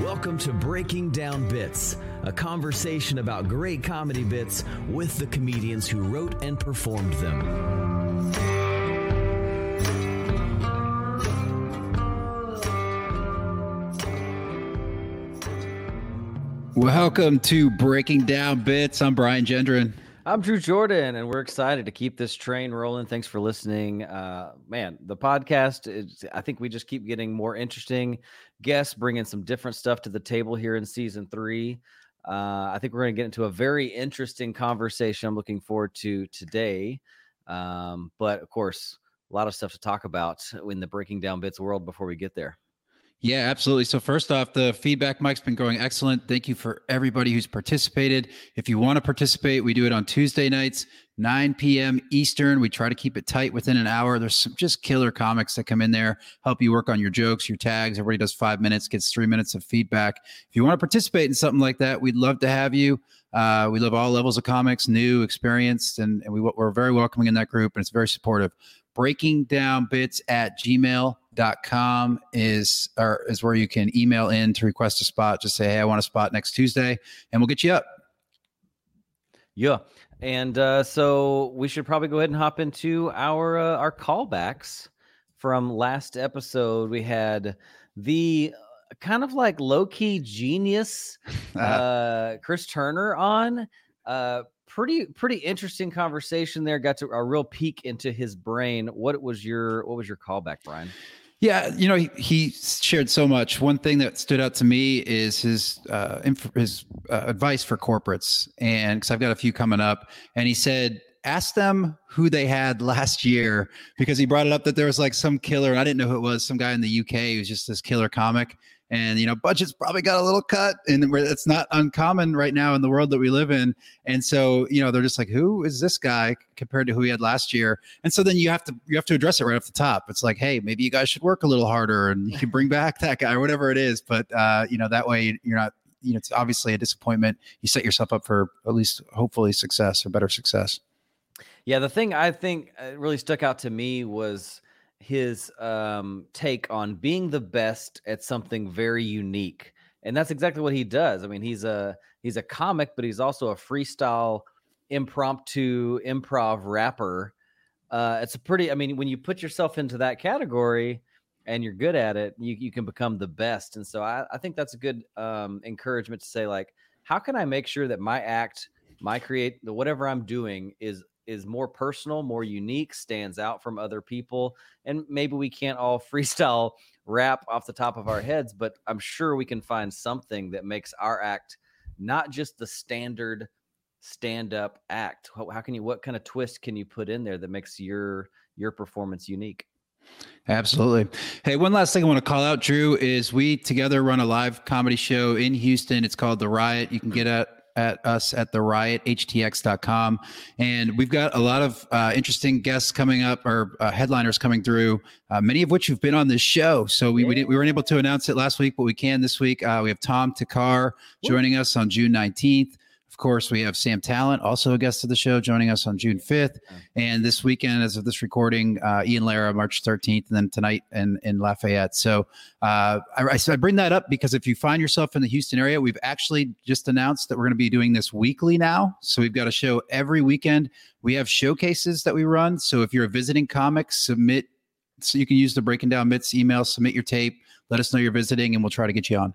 Welcome to Breaking Down Bits, a conversation about great comedy bits with the comedians who wrote and performed them. Welcome to Breaking Down Bits. I'm Brian Gendron. I'm Drew Jordan, and we're excited to keep this train rolling. Thanks for listening. Uh, man, the podcast, is, I think we just keep getting more interesting guests, bringing some different stuff to the table here in season three. Uh, I think we're going to get into a very interesting conversation I'm looking forward to today. Um, but of course, a lot of stuff to talk about in the Breaking Down Bits world before we get there. Yeah, absolutely. So first off, the feedback mike's been going excellent. Thank you for everybody who's participated. If you want to participate, we do it on Tuesday nights, 9 p.m. Eastern. We try to keep it tight within an hour. There's some just killer comics that come in there, help you work on your jokes, your tags. Everybody does five minutes, gets three minutes of feedback. If you want to participate in something like that, we'd love to have you. Uh, we love all levels of comics, new, experienced, and, and we, we're very welcoming in that group, and it's very supportive. Breaking down bits at gmail com is or is where you can email in to request a spot. Just say, hey, I want a spot next Tuesday, and we'll get you up. Yeah, and uh, so we should probably go ahead and hop into our uh, our callbacks from last episode. We had the kind of like low key genius uh, Chris Turner on. Uh, pretty pretty interesting conversation there. Got to a real peek into his brain. What was your what was your callback, Brian? Yeah, you know, he, he, shared so much. One thing that stood out to me is his uh, inf- his uh, advice for corporates, and because I've got a few coming up, and he said, ask them who they had last year because he brought it up that there was like some killer, I didn't know who it was, some guy in the UK who's just this killer comic, and you know budgets probably got a little cut and it's not uncommon right now in the world that we live in. And so you know they're just like who is this guy compared to who he had last year? And so then you have to you have to address it right off the top. It's like hey maybe you guys should work a little harder and you can bring back that guy or whatever it is. But uh, you know that way you're not you know it's obviously a disappointment. You set yourself up for at least hopefully success or better success. Yeah the thing i think uh, really stuck out to me was his um, take on being the best at something very unique, and that's exactly what he does. I mean, he's a he's a comic, but he's also a freestyle, impromptu improv rapper. Uh, it's a pretty. I mean, when you put yourself into that category and you're good at it, you you can become the best. And so I, I think that's a good um, encouragement to say like, how can I make sure that my act, my create, whatever I'm doing is is more personal, more unique, stands out from other people. And maybe we can't all freestyle rap off the top of our heads, but I'm sure we can find something that makes our act not just the standard stand up act. How, how can you what kind of twist can you put in there that makes your your performance unique? Absolutely. Hey, one last thing I want to call out, Drew, is we together run a live comedy show in Houston. It's called The Riot. You can get mm-hmm. at at us at the riothtx.com. And we've got a lot of uh, interesting guests coming up or uh, headliners coming through, uh, many of which have been on this show. So we, we, did, we, weren't able to announce it last week, but we can this week. Uh, we have Tom Thakkar joining us on June 19th course, we have Sam Tallent, also a guest of the show, joining us on June 5th. And this weekend, as of this recording, uh, Ian Lara, March 13th, and then tonight in, in Lafayette. So uh, I, I, bring that up because if you find yourself in the Houston area, we've actually just announced that we're going to be doing this weekly now. So we've got a show every weekend. We have showcases that we run. So if you're a visiting comic, submit. So you can use the Breaking Down Bits email, submit your tape, let us know you're visiting, and we'll try to get you on.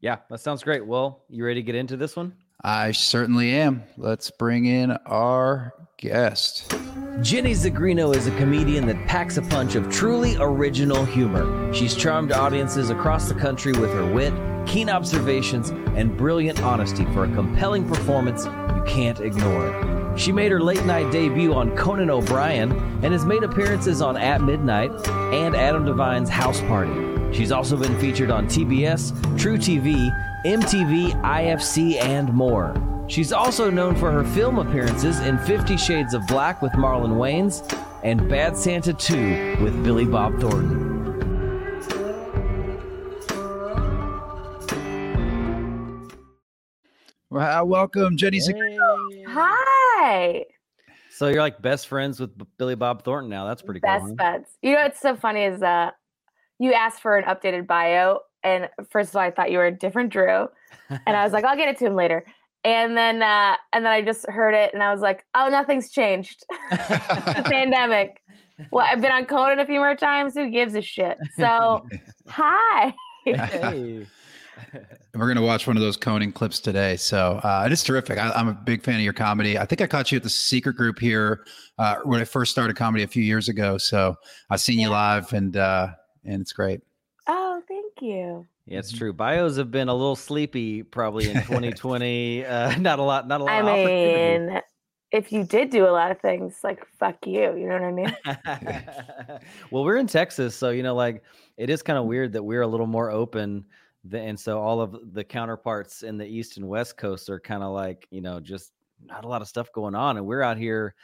Yeah, that sounds great. Well, you ready to get into this one? I certainly am. Let's bring in our guest. Jenny Zigrino is a comedian that packs a punch of truly original humor. She's charmed audiences across the country with her wit, keen observations, and brilliant honesty for a compelling performance you can't ignore. She made her late night debut on Conan O'Brien and has made appearances on At Midnight and Adam Devine's House Party. She's also been featured on TBS, truTV, MTV, IFC, and more. She's also known for her film appearances in Fifty Shades of Black with Marlon Wayans and Bad Santa 2 with Billy Bob Thornton. Well, welcome, Jenny. Hey. Hi. So you're like best friends with Billy Bob Thornton now. That's pretty best cool. Best buds. You know what's so funny is uh you asked for an updated bio, and first of all, I thought you were a different Drew, and I was like, I'll get it to him later. And then uh and then I just heard it, and I was like, oh, nothing's changed. the pandemic. Well, I've been on Conan a few more times. Who gives a shit? So, hi. hey. We're gonna watch one of those Conan clips today, so uh, it is terrific. I, am a big fan of your comedy. I think I caught you at the Secret Group here uh, when I first started comedy a few years ago. So I've seen yeah. you live, and uh, and it's great. You. Yeah, it's true. Bios have been a little sleepy probably in 2020. uh, not a lot, not a lot. I mean, if you did do a lot of things, like fuck you, you know what I mean? well, we're in Texas, so you know, like it is kind of weird that we're a little more open. Than, and so all of the counterparts in the East and West Coast are kind of like, you know, just not a lot of stuff going on. And we're out here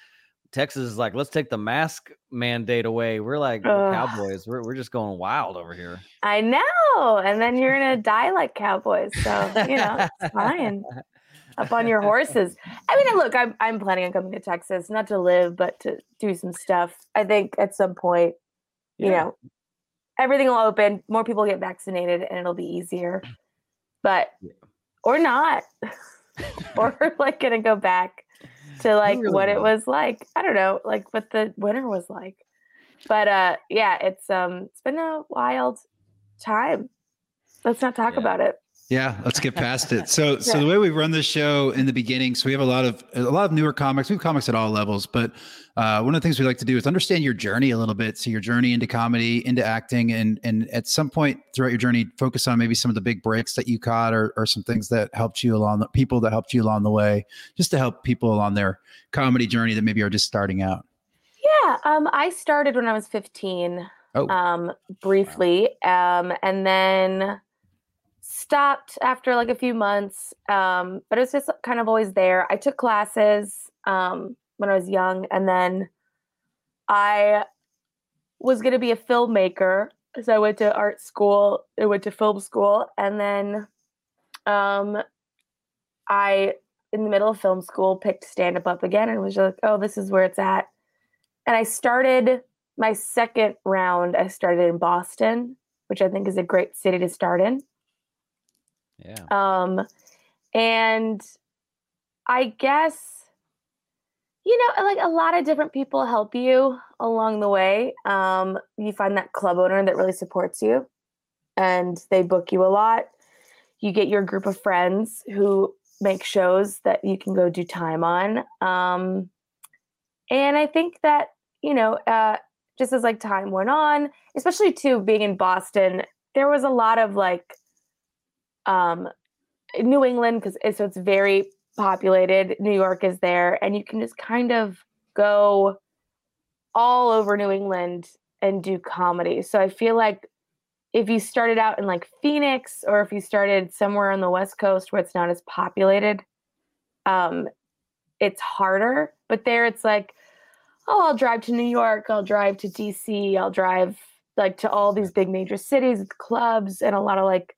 Texas is like, let's take the mask mandate away. We're like we're cowboys. We're we're just going wild over here. I know. And then you're gonna die like cowboys. So you know, it's fine. Up on your horses. I mean, look, I'm I'm planning on coming to Texas, not to live, but to do some stuff. I think at some point, you know, everything will open, more people get vaccinated, and it'll be easier. But yeah. or not. or like gonna go back to like really what it was like. I don't know, like what the winter was like. But uh yeah, it's um it's been a wild time. Let's not talk yeah. about it. Yeah, let's get past it. So, so the way we run this show in the beginning, so we have a lot of a lot of newer comics. We have comics at all levels, but uh, one of the things we like to do is understand your journey a little bit. So, your journey into comedy, into acting, and and at some point throughout your journey, focus on maybe some of the big breaks that you caught, or or some things that helped you along the people that helped you along the way, just to help people along their comedy journey that maybe are just starting out. Yeah, um, I started when I was fifteen. Oh. Um, briefly, wow. um, and then stopped after like a few months, um, but it was just kind of always there. I took classes um, when I was young, and then I was going to be a filmmaker. So I went to art school, I went to film school, and then um, I, in the middle of film school, picked stand up up again and was like, oh, this is where it's at. And I started my second round, I started in Boston, which I think is a great city to start in. Yeah. Um, and I guess, you know, like a lot of different people help you along the way. Um, you find that club owner that really supports you and they book you a lot. You get your group of friends who make shows that you can go do time on. Um, and I think that, you know, uh, just as like time went on, especially too being in Boston, there was a lot of like um, New England because so it's very populated. New York is there, and you can just kind of go all over New England and do comedy. So I feel like if you started out in like Phoenix or if you started somewhere on the West Coast where it's not as populated, um, it's harder. But there it's like, oh, I'll drive to New York, I'll drive to DC, I'll drive like to all these big major cities, clubs, and a lot of like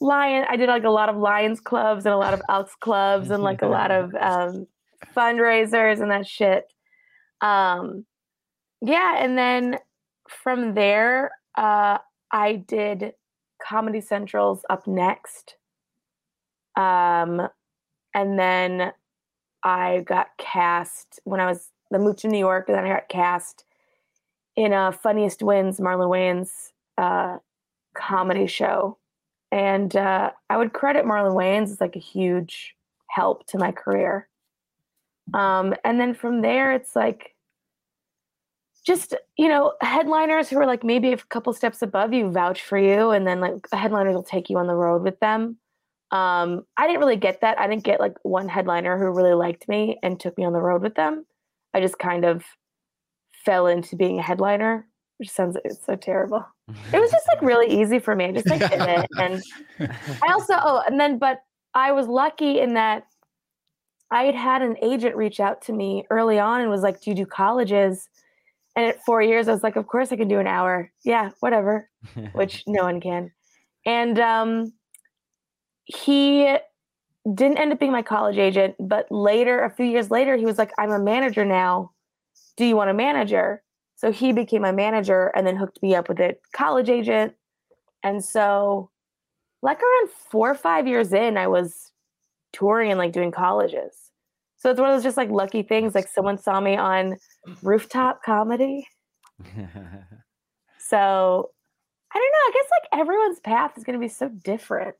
lion i did like a lot of lions clubs and a lot of elks clubs and like a lot of um, fundraisers and that shit. Um yeah and then from there uh i did comedy central's up next. Um and then i got cast when i was I moved to new york and then i got cast in a funniest wins marlon wayans uh comedy show and uh, I would credit Marlon Wayans as like a huge help to my career. Um, and then from there, it's like just you know headliners who are like maybe a couple steps above you vouch for you, and then like headliners will take you on the road with them. Um, I didn't really get that. I didn't get like one headliner who really liked me and took me on the road with them. I just kind of fell into being a headliner, which sounds it's so terrible. It was just like really easy for me. I just like did it, and I also oh, and then but I was lucky in that I had had an agent reach out to me early on and was like, "Do you do colleges?" And at four years, I was like, "Of course I can do an hour. Yeah, whatever," which no one can. And um, he didn't end up being my college agent, but later, a few years later, he was like, I'm a manager now. Do you want a manager? So he became my manager and then hooked me up with a college agent. And so, like around four or five years in, I was touring and like doing colleges. So it's one of those just like lucky things. Like someone saw me on rooftop comedy. So I don't know. I guess like everyone's path is going to be so different.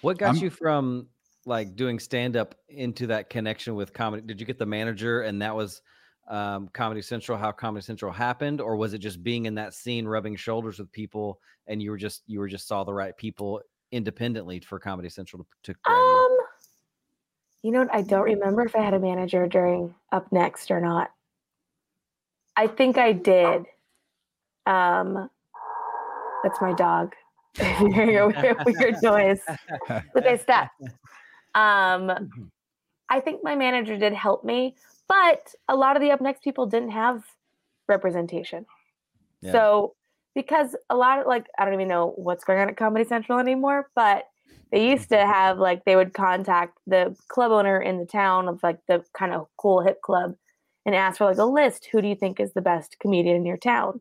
what got I'm- you from like doing stand up into that connection with comedy? Did you get the manager and that was um, Comedy Central, how Comedy Central happened, or was it just being in that scene, rubbing shoulders with people, and you were just you were just saw the right people independently for Comedy Central to, to you? Um, you know what? I don't remember if I had a manager during Up Next or not. I think I did. Um, that's my dog. Hearing a weird, weird noise. Okay, stop. Um, I think my manager did help me, but a lot of the Up Next people didn't have representation. Yeah. So because a lot of like I don't even know what's going on at Comedy Central anymore, but they used to have like they would contact the club owner in the town of like the kind of cool hip club and ask for like a list. Who do you think is the best comedian in your town?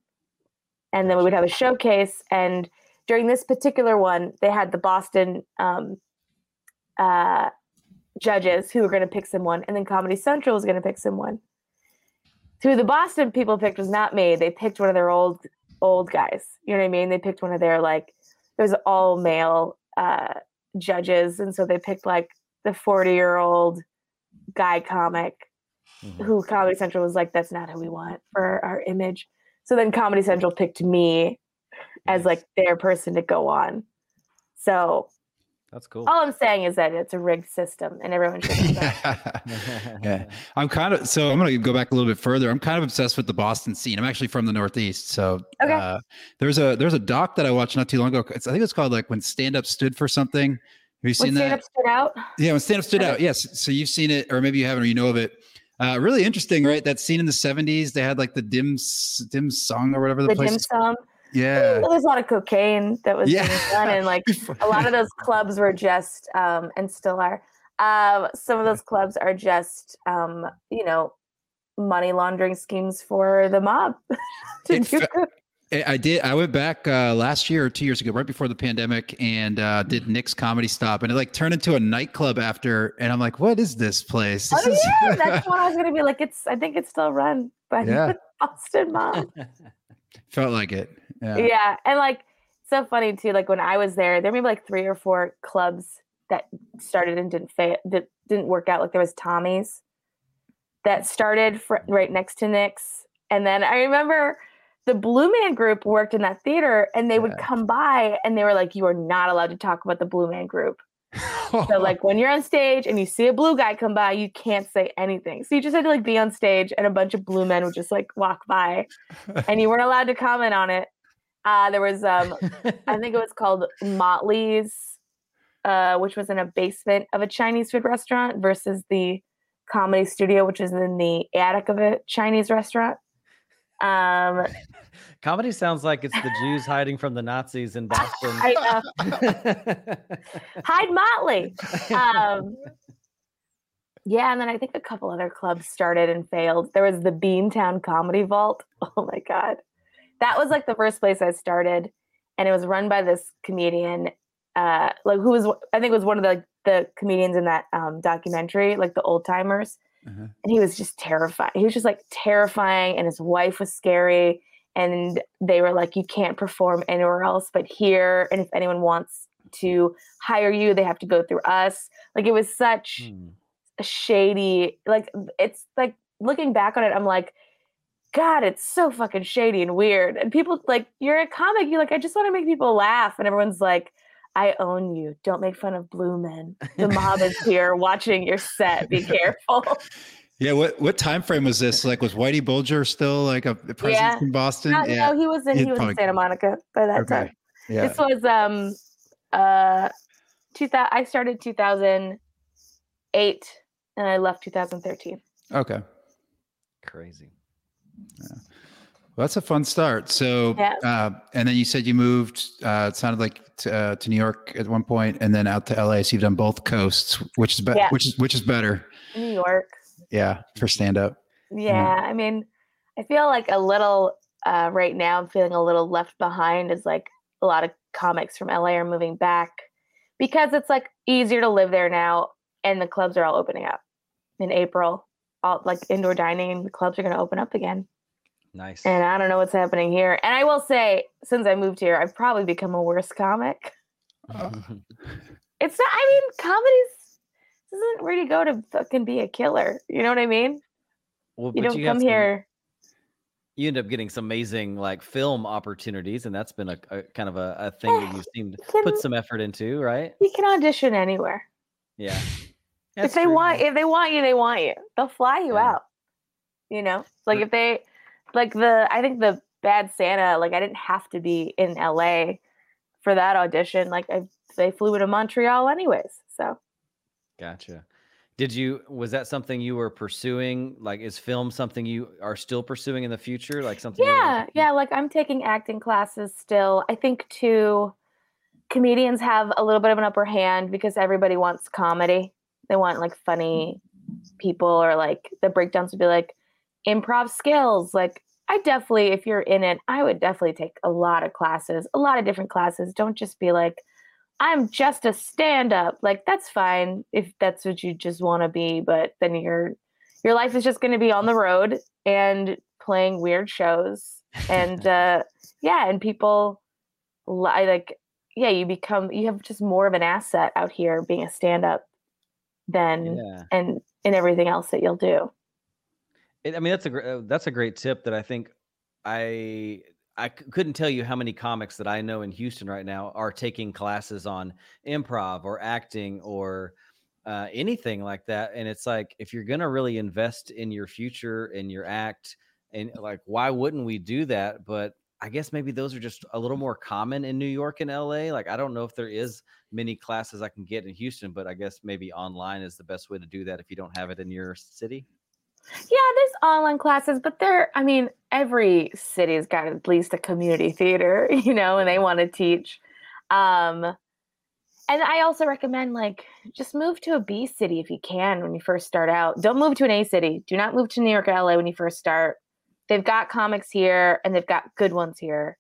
And then we would have a showcase. And during this particular one, they had the Boston um, uh, judges who were going to pick someone, and then Comedy Central was going to pick someone. Who the Boston people picked was not me. They picked one of their old old guys. You know what I mean? They picked one of their like it was all male uh, judges, and so they picked like the forty year old guy comic Mhm. who Comedy Central was like, that's not who we want for our image. So then Comedy Central picked me as like their person to go on. So That's cool. all I'm saying is that it's a rigged system and everyone should yeah. I'm kind of so I'm going to go back a little bit further. I'm kind of obsessed with the Boston scene. I'm actually from the Northeast, so Okay. uh, there's a there's a doc that I watched not too long ago. It's, I think it's called like when stand up stood for something. Have you When seen stand that? up stood out, Yeah, when stand up stood out. Yes, so you've seen it, or maybe you haven't, or you know of it. Uh, really interesting, right? That scene in the '70s. They had like the dim dim song or whatever the, the place. dim sum. Yeah, Well, there's a lot of cocaine that was Yeah. done, and like a lot of those clubs were just um, and still are. Um, some of those clubs are just um, you know money laundering schemes for the mob. to do I did. I went back uh, last year or two years ago, right before the pandemic, and uh, did Nick's Comedy Stop, and it like turned into a nightclub after. And I'm like, what is this place? This Oh is- yeah, that's what I was gonna be like. It's I think it's still run by Yeah. Boston Mob. Felt like it. Yeah. yeah, and like so funny too. Like when I was there, there were maybe like three or four clubs that started and didn't fail, that didn't work out. Like there was Tommy's that started right next to Nick's, and then I remember the Blue Man Group worked in that theater, and they would come by and they were like, "You are not allowed to talk about the Blue Man Group." So like when you're on stage and you see a blue guy come by, you can't say anything. So you just had to like be on stage and a bunch of blue men would just like walk by and you weren't allowed to comment on it. Uh, there was um I think it was called Motley's, uh, which was in a basement of a Chinese food restaurant versus the comedy studio, which is in the attic of a Chinese restaurant. Um Comedy sounds like it's the Jews hiding from the Nazis in Boston. I uh, hide Motley. um, yeah, and then I think a couple other clubs started and failed. There was the Beantown Comedy Vault. Oh my god, that was like the first place I started, and it was run by this comedian, uh, like who was I think was one of the the comedians in that um, documentary, like the old timers. Uh-huh. And he was just terrifying. He was just like terrifying, and his wife was scary. And they were like, "You can't perform anywhere else but here. And if anyone wants to hire you, they have to go through us." Like it was such Hmm. a shady. Like it's like looking back on it, I'm like, God, it's so fucking shady and weird. And people like, you're a comic. You're like, I just want to make people laugh, and everyone's like. I own you. Don't make fun of blue men. The mob is here watching your set. Be careful. Yeah. What what time frame was this? Like, was Whitey Bulger still like a presence Yeah. in Boston? No, yeah. no, he was in He'd he was probably- in Santa Monica by that Okay. time. Yeah. This was um uh 2000 I started 2008 and I left 2013. Okay. Crazy. Well, that's a fun start. So, Yeah. uh, and then you said you moved. Uh, it sounded like to, uh, to New York at one point, and then out to LA. So you've done both coasts, which is better. Yeah. Which is which is better. New York. Yeah, for stand up. Yeah, I mean, I feel like a little uh, right now. I'm feeling a little left behind. Is like a lot of comics from LA are moving back because it's like easier to live there now, and the clubs are all opening up in April. All like indoor dining the clubs are going to open up again. Nice. And I don't know what's happening here. And I will say, since I moved here, I've probably become a worse comic. It's not. I mean, comedy's this isn't where you go to fucking be a killer. You know what I mean? well, You but don't have come some- here. You end up getting some amazing like film opportunities, and that's been a, a kind of a, a thing that eh, you seem to can- put some effort into, right? You can audition anywhere. Yeah. If they want if they want you they want you they'll fly you Yeah. out you know like if they like the i think the bad santa like i didn't have to be in la for that audition like I, they flew me to montreal anyways so Gotcha. Did you was that something you were pursuing? Like is film something you are still pursuing in the future? Like something yeah yeah like i'm taking acting classes still i think too comedians have a little bit of an upper hand because everybody wants comedy they want like funny people or like the breakdowns would be like improv skills. Like i definitely if you're in it i would definitely take a lot of classes a lot of different classes. Don't just be like i'm just a stand-up. Like that's fine if that's what you just want to be but then your your life is just going to be on the road and playing weird shows and uh yeah and people li- like yeah you become you have just more of an asset out here being a stand-up than Yeah. and in everything else that you'll do It, I mean, that's a uh, that's a great tip that I think I I c- couldn't tell you how many comics that I know in Houston right now are taking classes on improv or acting or uh, anything like that. And it's like if you're gonna really invest in your future and your act, and like why wouldn't we do that? But I guess maybe those are just a little more common in New York and LA. Like I don't know if there is many classes I can get in Houston, but I guess maybe online is the best way to do that if you don't have it in your city. yeah there's online classes but they're i mean every city's got at least a community theater you know and they want to teach. Um and i also recommend like just move to a b city if you can when you first start out. Don't move to an a city. Do not move to new york or la when you first start. They've got comics here and they've got good ones here.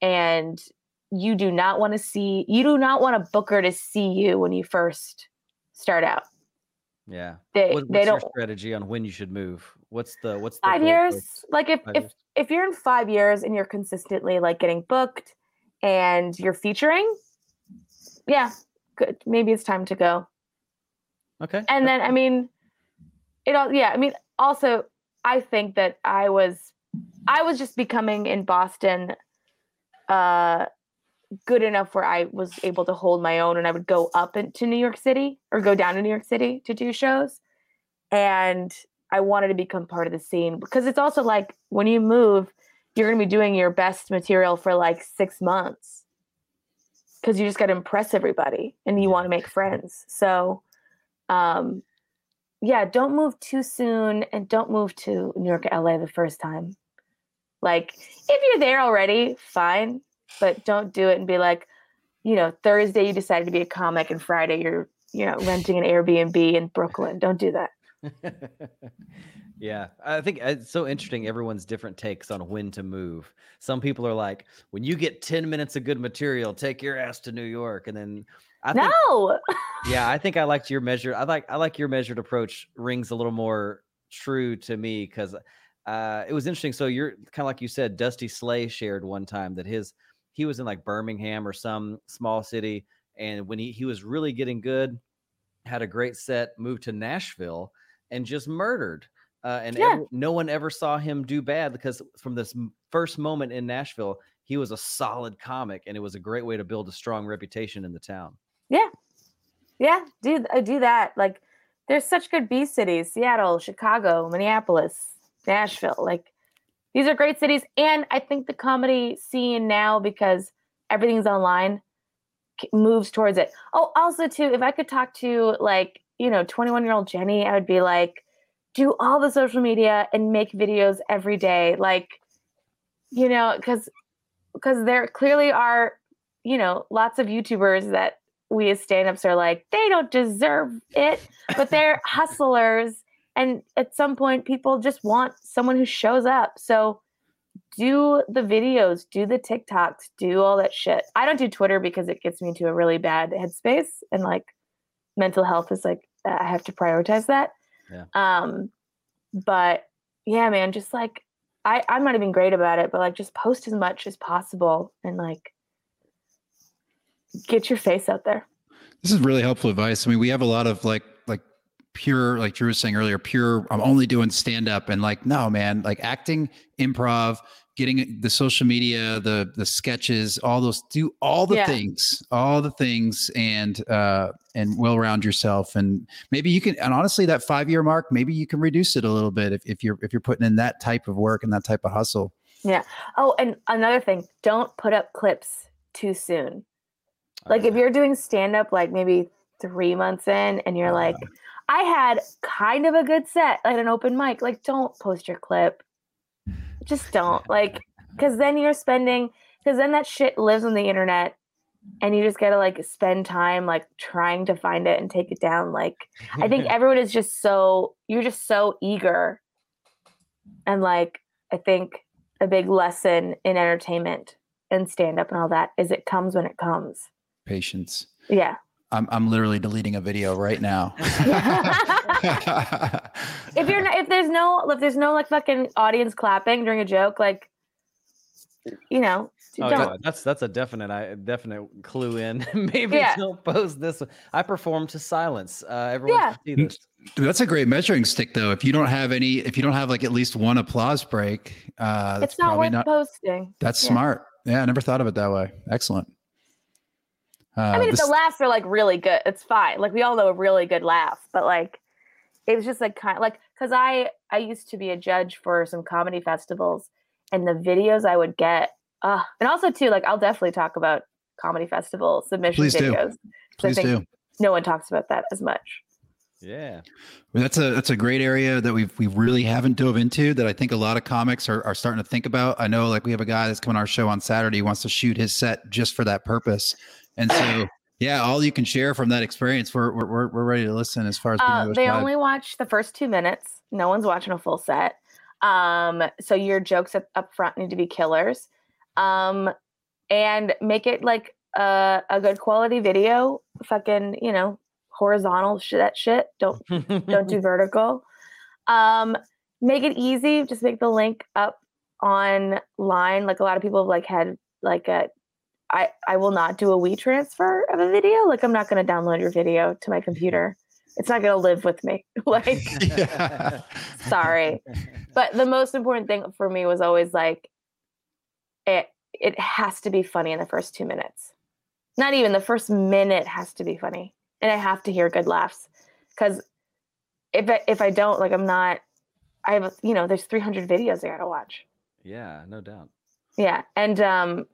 And you do not want to see you do not want a booker to see you when you first start out Yeah. they What, they what's your don't strategy on when you should move? What's the what's the five years like if Five if years. if you're in five years and you're consistently like getting booked and you're featuring yeah good maybe it's time to go Okay. and then i mean it all yeah i mean also i think that i was i was just becoming in boston uh good enough where i was able to hold my own and i would go up into new york city or go down to new york city to do shows. And i wanted to become part of the scene because it's also like when you move you're going to be doing your best material for like six months. Because you just got to impress everybody and you want to make friends. So um yeah don't move too soon and don't move to new york or la the first time. Like if you're there already fine but don't do it and be like you know thursday you decided to be a comic and friday you're you know renting an airbnb in brooklyn don't do that yeah, I think uh, it's so interesting. Everyone's different takes on when to move. Some people are like, when you get 10 minutes of good material, take your ass to New York. And then I think, no yeah, I think I liked your measured. I like, I like your measured approach rings a little more true to me because uh, it was interesting. So you're kind of like you said, Dusty Slay shared one time that his, he was in like Birmingham or some small city. And when he, he was really getting good, had a great set, moved to Nashville and just murdered. Uh, and Yeah. every- no one ever saw him do bad because from this first moment in Nashville, he was a solid comic, and it was a great way to build a strong reputation in the town. yeah Yeah. do uh, do that like there's such good b cities seattle chicago minneapolis nashville like these are great cities. And i think the comedy scene now because everything's online moves towards it. Oh also too if i could talk to like you know 21 year old jenny i would be like do all the social media and make videos every day. Like you know, because because there clearly are, you know, lots of YouTubers that we as stand-ups are like, they don't deserve it, but they're hustlers. And at some point, people just want someone who shows up. So do the videos, do the TikToks, do all that shit. I don't do Twitter because it gets me into a really bad headspace and like mental health is like I have to prioritize that. Yeah. Um, but yeah, man, just like I, I'm not even great about it, but like just post as much as possible and like get your face out there. This is really helpful advice. I mean, we have a lot of like like pure, like Drew was saying earlier, pure. I'm only doing stand up, and like, no, man, like acting, improv, getting the social media, the the sketches, all those, do all the Yeah. things, all the things, and uh and well round yourself, and maybe you can. And honestly, that five year mark, maybe you can reduce it a little bit if if you're if you're putting in that type of work and that type of hustle. Yeah. Oh, and another thing, don't put up clips too soon. Like if you're doing stand up like maybe three months in and you're like, I had kind of a good set at an open mic, like don't post your clip. Just don't. Like, because then you're spending, because then that shit lives on the internet and you just gotta like spend time like trying to find it and take it down. Like, I think everyone is just so, you're just so eager. And like, I think a big lesson in entertainment and stand up and all that is it comes when it comes. Patience. Yeah. I'm I'm literally deleting a video right now. if you're not, if there's no if there's no like fucking audience clapping during a joke, like you know, Oh, don't. yeah, that's that's a definite I definite clue in. Maybe Yeah. don't post this. one. I perform to silence. Uh, everyone Yeah. should see this. Dude, that's a great measuring stick, though. If you don't have any, if you don't have like at least one applause break, uh, that's It's not probably worth not. posting. That's yeah. smart. Yeah, I never thought of it that way. Excellent. Uh, I mean, if this- the laughs are like really good, it's fine. Like we all know a really good laugh, but like it was just like kind of like because I I used to be a judge for some comedy festivals, and the videos I would get, uh, and also too like I'll definitely talk about comedy festival submission Please do. please I think do. no one talks about that as much. Yeah. Well, That's a that's a great area that we've we really haven't dove into that I think a lot of comics are, are starting to think about. I know like we have a guy that's coming on our show on Saturday who wants to shoot his set just for that purpose. And so yeah, all you can share from that experience, we're we're we're, we're ready to listen as far as being Uh, they other side. only watch the first two minutes. No one's watching a full set. Um, so your jokes up, up front need to be killers. Um, and make it like a, a good quality video. Fucking, you know, horizontal shit. That shit. Don't don't do vertical. Um, make it easy. Just make the link up online. Like a lot of people have like had like a I, I will not do a WeTransfer of a video. Like I'm not gonna download your video to my computer. It's not gonna live with me. like yeah. sorry. But the most important thing for me was always like it it has to be funny in the first two minutes. Not even the first minute has to be funny. And I have to hear good laughs. Cause if I, if I don't, like I'm not I have you know, there's 300 videos I gotta watch. yeah, no doubt. Yeah, and um,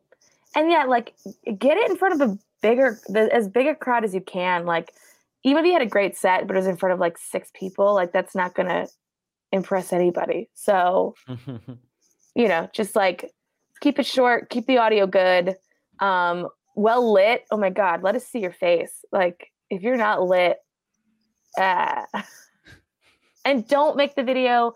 and yeah, like get it in front of a bigger, the, as big a crowd as you can. Like, even if you had a great set, but it was in front of like six people, like that's not gonna impress anybody. So you know, just like keep it short, keep the audio good, um, well lit. Oh my god, let us see your face. Like if you're not lit, uh, and don't make the video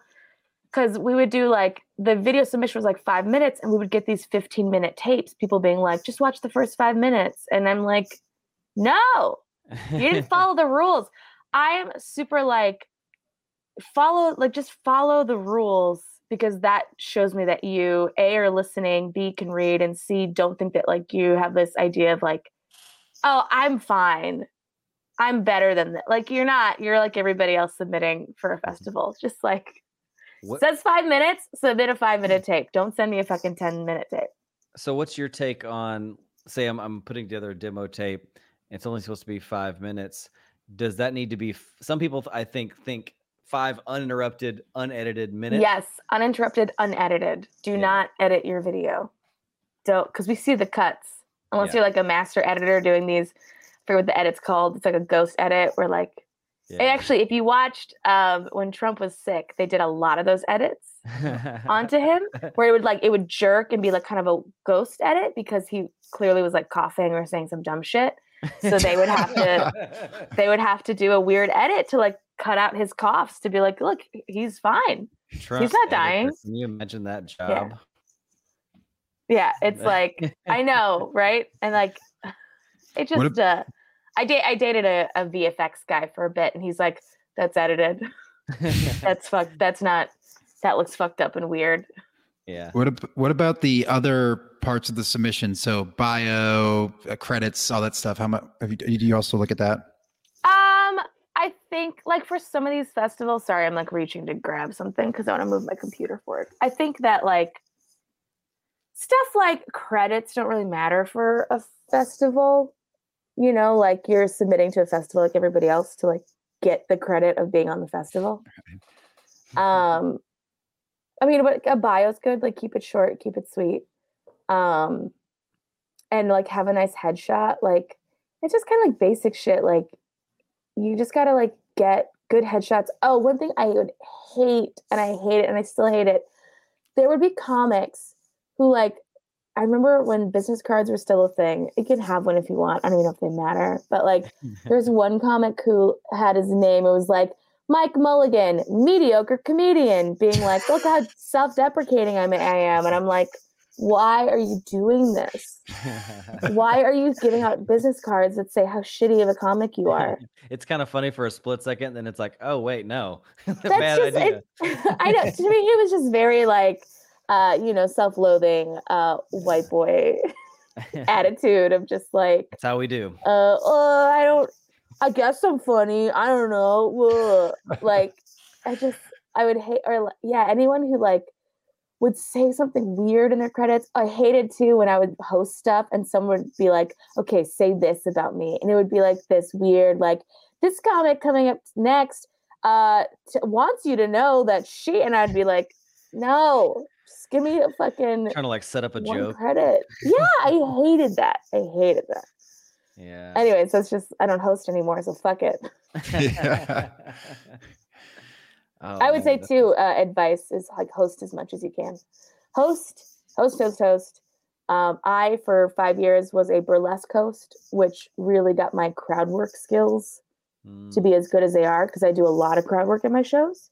because we would do like the video submission was like five minutes and we would get these 15 minute tapes people being like just watch the first five minutes and i'm like no you didn't follow the rules. I'm super like follow like just follow the rules because that shows me that you a are listening b can read and c don't think that like you have this idea of like oh i'm fine. I'm better than that like you're not you're like everybody else submitting for a mm-hmm. festival. It's just like What- says five minutes submit a five minute tape don't send me a fucking 10 minute tape So, what's your take on? Say, I'm I'm putting together a demo tape. It's only supposed to be five minutes. Does that need to be? f- Some people, I think, think five uninterrupted, unedited minutes. yes uninterrupted unedited do Yeah. not edit your video don't because we see the cuts unless Yeah. you're like a master editor doing these I forget what the edit's called it's like a ghost edit where like Yeah. Actually, if you watched um, when Trump was sick, they did a lot of those edits onto him where it would like it would jerk and be like kind of a ghost edit because he clearly was like coughing or saying some dumb shit. So they would have to they would have to do a weird edit to like cut out his coughs to be like, look, he's fine. Trump He's not editor. dying. Can you imagine that job? Yeah, it's like I know, right? And like it What just uh I date I dated a, a VFX guy for a bit and he's like, that's edited. That's fucked that's not that looks fucked up and weird. yeah. What ab- what about the other parts of the submission? So bio, uh, credits, all that stuff. How much? Have you, do you also look at that? Um, I think like for some of these festivals, sorry, I'm like reaching to grab something because I want to move my computer forward. I think that like stuff like credits don't really matter for a festival. You know, like you're submitting to a festival like everybody else to like get the credit of being on the festival. Um, I mean, but a bio's good. Like keep it short, keep it sweet. Um, and like have a nice headshot. Like it's just kind of like basic shit. Like you just gotta like get good headshots. Oh, one thing I would hate, and I hate it, and I still hate it. There would be comics who like. I remember when business cards were still a thing. You can have one if you want. I don't even know if they matter. But like, there's one comic who had his name. It was like Mike Mulligan, mediocre comedian, being like, "Look how self-deprecating I'm, I am," and I'm like, "Why are you doing this? Why are you giving out business cards that say how shitty of a comic you are?" it's kind of funny for a split second, then it's like, oh wait, no, That's bad just I know. To me, it was just very like, uh, you know, self-loathing, uh, white boy attitude of just like, That's how we do. uh, oh, I don't. I guess I'm funny. I don't know. Like, I just, I would hate, or yeah, anyone who like would say something weird in their credits. I hated too when I would host stuff and someone would be like, okay, say this about me. And it would be like this weird, like, this comic coming up next uh t- wants you to know that she, and I'd be like, no, give me a fucking Trying to like set up a one joke. credit. Yeah, I hated that. I hated that. Yeah. Anyways, that's just I don't host anymore, so fuck it. Yeah. Oh, I would say man, too, uh, advice is like host as much as you can. Host, host, host, host. Um, I for five years was a burlesque host, which really got my crowd work skills mm, to be as good as they are because I do a lot of crowd work in my shows.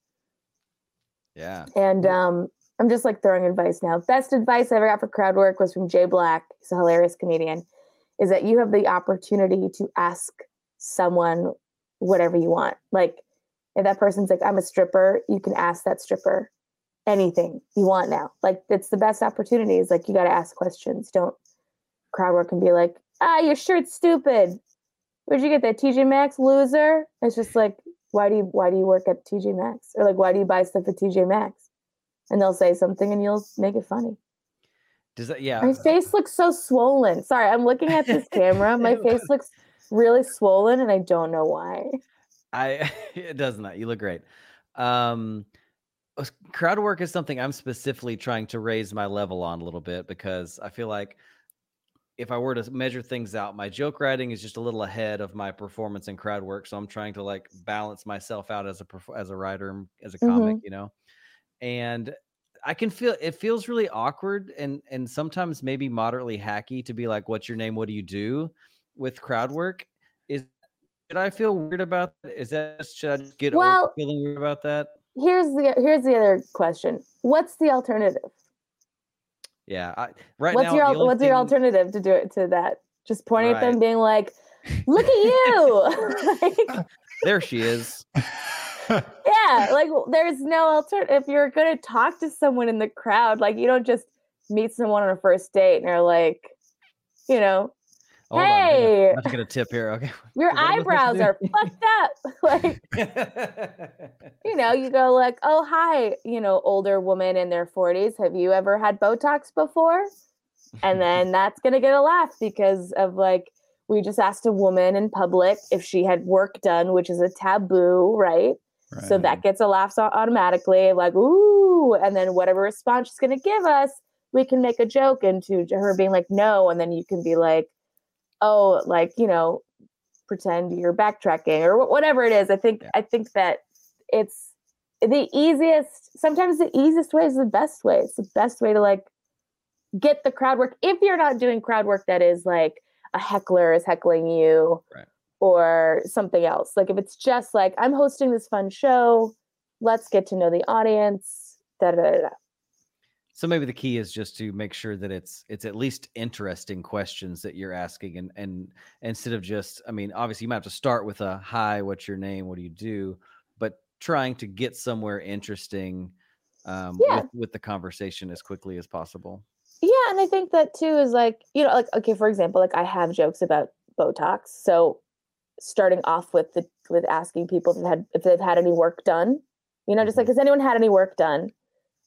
Yeah. And um, I'm just like throwing advice now. Best advice I ever got for crowd work was from Jay Black. He's a hilarious comedian. Is that you have the opportunity to ask someone whatever you want. Like if that person's like, I'm a stripper, you can ask that stripper anything you want now. Like it's the best opportunity. Is like you got to ask questions. Don't crowd work and be like, ah, your shirt's stupid. Where'd you get that TJ Maxx loser? It's just like, why do you why do you work at TJ Maxx or like why do you buy stuff at TJ Maxx? And they'll say something and you'll make it funny. Does that? Yeah. My face looks so swollen. Sorry, I'm looking at this camera. My face looks really swollen and I don't know why. I it does not. You look great. Um crowd work is something I'm specifically trying to raise my level on a little bit because I feel like if I were to measure things out, my joke writing is just a little ahead of my performance in crowd work. So I'm trying to like balance myself out as a as a writer as a comic, you know. And I can feel it feels really awkward and and sometimes maybe moderately hacky to be like, "What's your name? What do you do?" with crowd work. Is should I feel weird about that? Is that should I just get Well- over feeling weird about that? Here's the here's the other question. What's the alternative? Yeah, I, right what's now. your the al- only what's your alternative to do it to that? Just pointing at them being like, look at you. like, There she is. yeah, like there's no alternative. If you're gonna talk to someone in the crowd, like you don't just meet someone on a first date and you're like, you know, Hold on. Hey! I'm to get a tip here. Okay. your What am I supposed to eyebrows are fucked up. like, you know, you go like, oh hi, you know, older woman in their 40s. Have you ever had Botox before? And then that's gonna get a laugh because of like we just asked a woman in public if she had work done, which is a taboo, right? So that gets a laugh automatically, like, ooh, and then whatever response she's gonna give us, we can make a joke into her being like, no, and then you can be like, oh, like, you know, pretend you're backtracking or whatever it is. I think Yeah. I think that it's the easiest sometimes the easiest way is the best way it's the best way to like get the crowd work if you're not doing crowd work that is like a heckler is heckling you Right. Or something else like if it's just like i'm hosting this fun show let's get to know the audience da, da, da, da. So maybe the key is just to make sure that it's it's at least interesting questions that you're asking, and and instead of just, I mean, obviously you might have to start with a hi, what's your name, what do you do, but trying to get somewhere interesting um, Yeah. with, with the conversation as quickly as possible. Yeah, and I think that too is like, you know, like okay, for example, like I have jokes about Botox. So starting off with the with asking people if they had if they've had any work done, you know, just like mm-hmm. has anyone had any work done?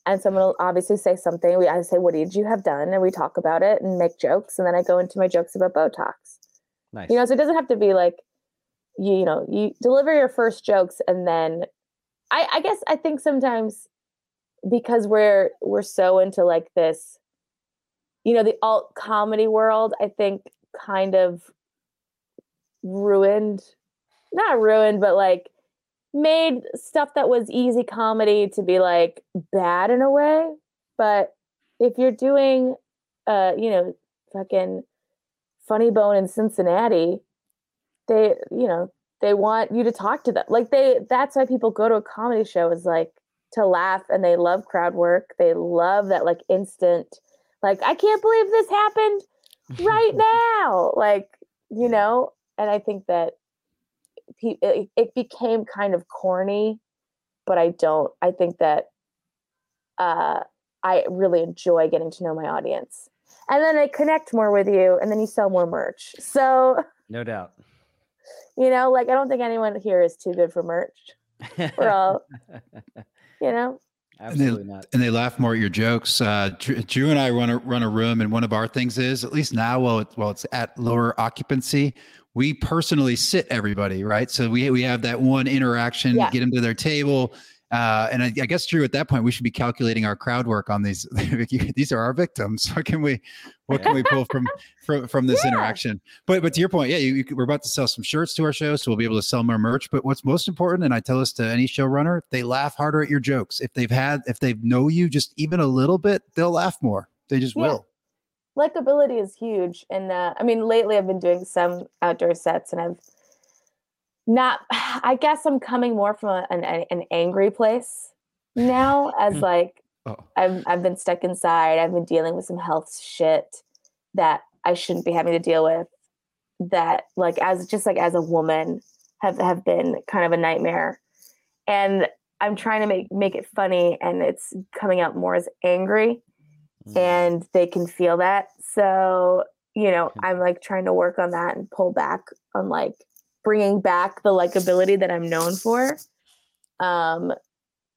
And someone will obviously say something. We I say, What did you have done? And we talk about it and make jokes. And then I go into my jokes about Botox. Nice. You know, so it doesn't have to be like you, you know, you deliver your first jokes and then I, I guess I think sometimes because we're we're so into like this, you know, the alt comedy world, I think kind of ruined not ruined, but like made stuff that was easy comedy to be like bad in a way. But if you're doing uh, you know, fucking funny bone in Cincinnati, they, you know, they want you to talk to them. Like they that's why people go to a comedy show is like to laugh and they love crowd work. They love that like instant like I can't believe this happened right now. Like, you know, and I think that it, it became kind of corny, but I don't I think that uh I really enjoy getting to know my audience. And then I connect more with you and then you sell more merch. So, no doubt. you know, like I don't think anyone here is too good for merch. We're all, you know, Absolutely not. and they laugh more at your jokes. Uh, Drew, Drew and I run a run a room, and one of our things is at least now, while it, while it's at lower occupancy, we personally sit everybody right. So we we have that one interaction, Yeah. get them to their table. Uh, and I, I guess Drew, at that point, we should be calculating our crowd work on these. these are our victims. What can we, what can we pull from from, from this Yeah. interaction? But but to your point, yeah, you, you, we're about to sell some shirts to our show, so we'll be able to sell more merch. But what's most important, and I tell this to any showrunner, they laugh harder at your jokes. If they've had, if they know you just even a little bit, they'll laugh more. They just Yeah. will. likability is huge. And uh, I mean, lately I've been doing some outdoor sets and I've not, I guess I'm coming more from a, an, an angry place now as like, Oh. I've, I've been stuck inside. I've been dealing with some health shit that I shouldn't be having to deal with that like as just like as a woman have have been kind of a nightmare and i'm trying to make make it funny and it's coming out more as angry Mm. and they can feel that so you know i'm like trying to work on that and pull back on like bringing back the likability that i'm known for um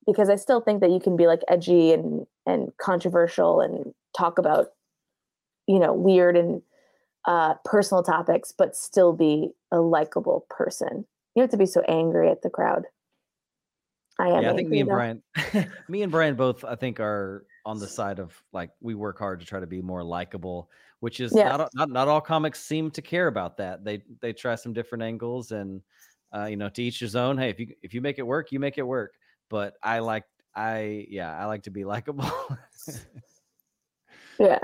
because i still think that you can be like edgy and and controversial and talk about you know weird and uh personal topics but still be a likable person. You have to be so angry at the crowd. I am yeah, I think me and Brian, me and Brian both, I think, are on the side of like we work hard to try to be more likable, which is Yeah. not, not not all comics seem to care about that. They they try some different angles, and uh, you know, to each his own. Hey, if you if you make it work, you make it work. But I like I yeah, I like to be likable. yeah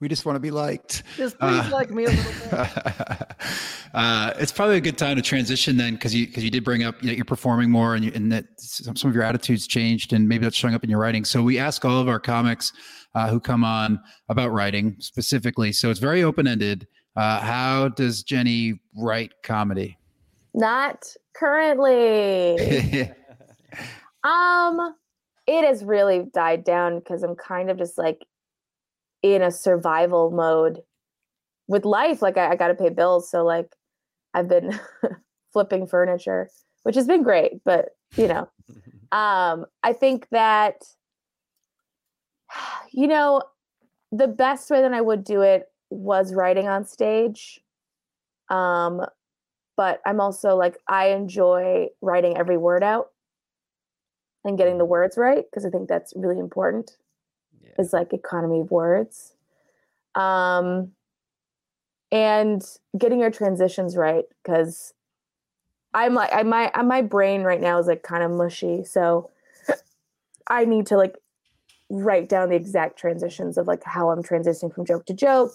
We just want to be liked. Just please Uh, like me a little bit. uh, it's probably a good time to transition then, because you because you did bring up you know, you're performing more and you, and that some, some of your attitudes changed, and maybe that's showing up in your writing. So we ask all of our comics uh, who come on about writing specifically. So it's very open ended. Uh, how does Jenny write comedy? not currently Um, it has really died down because I'm kind of just like in a survival mode with life. Like I, I got to pay bills, so like I've been flipping furniture, which has been great. But you know, um, I think that you know the best way that I would do it was writing on stage. Um, but I'm also like I enjoy writing every word out and getting the words right because I think that's really important. Yeah. Is like economy of words, um, and getting your transitions right because I'm like I my my brain right now is like kind of mushy. So I need to like write down the exact transitions of like how I'm transitioning from joke to joke,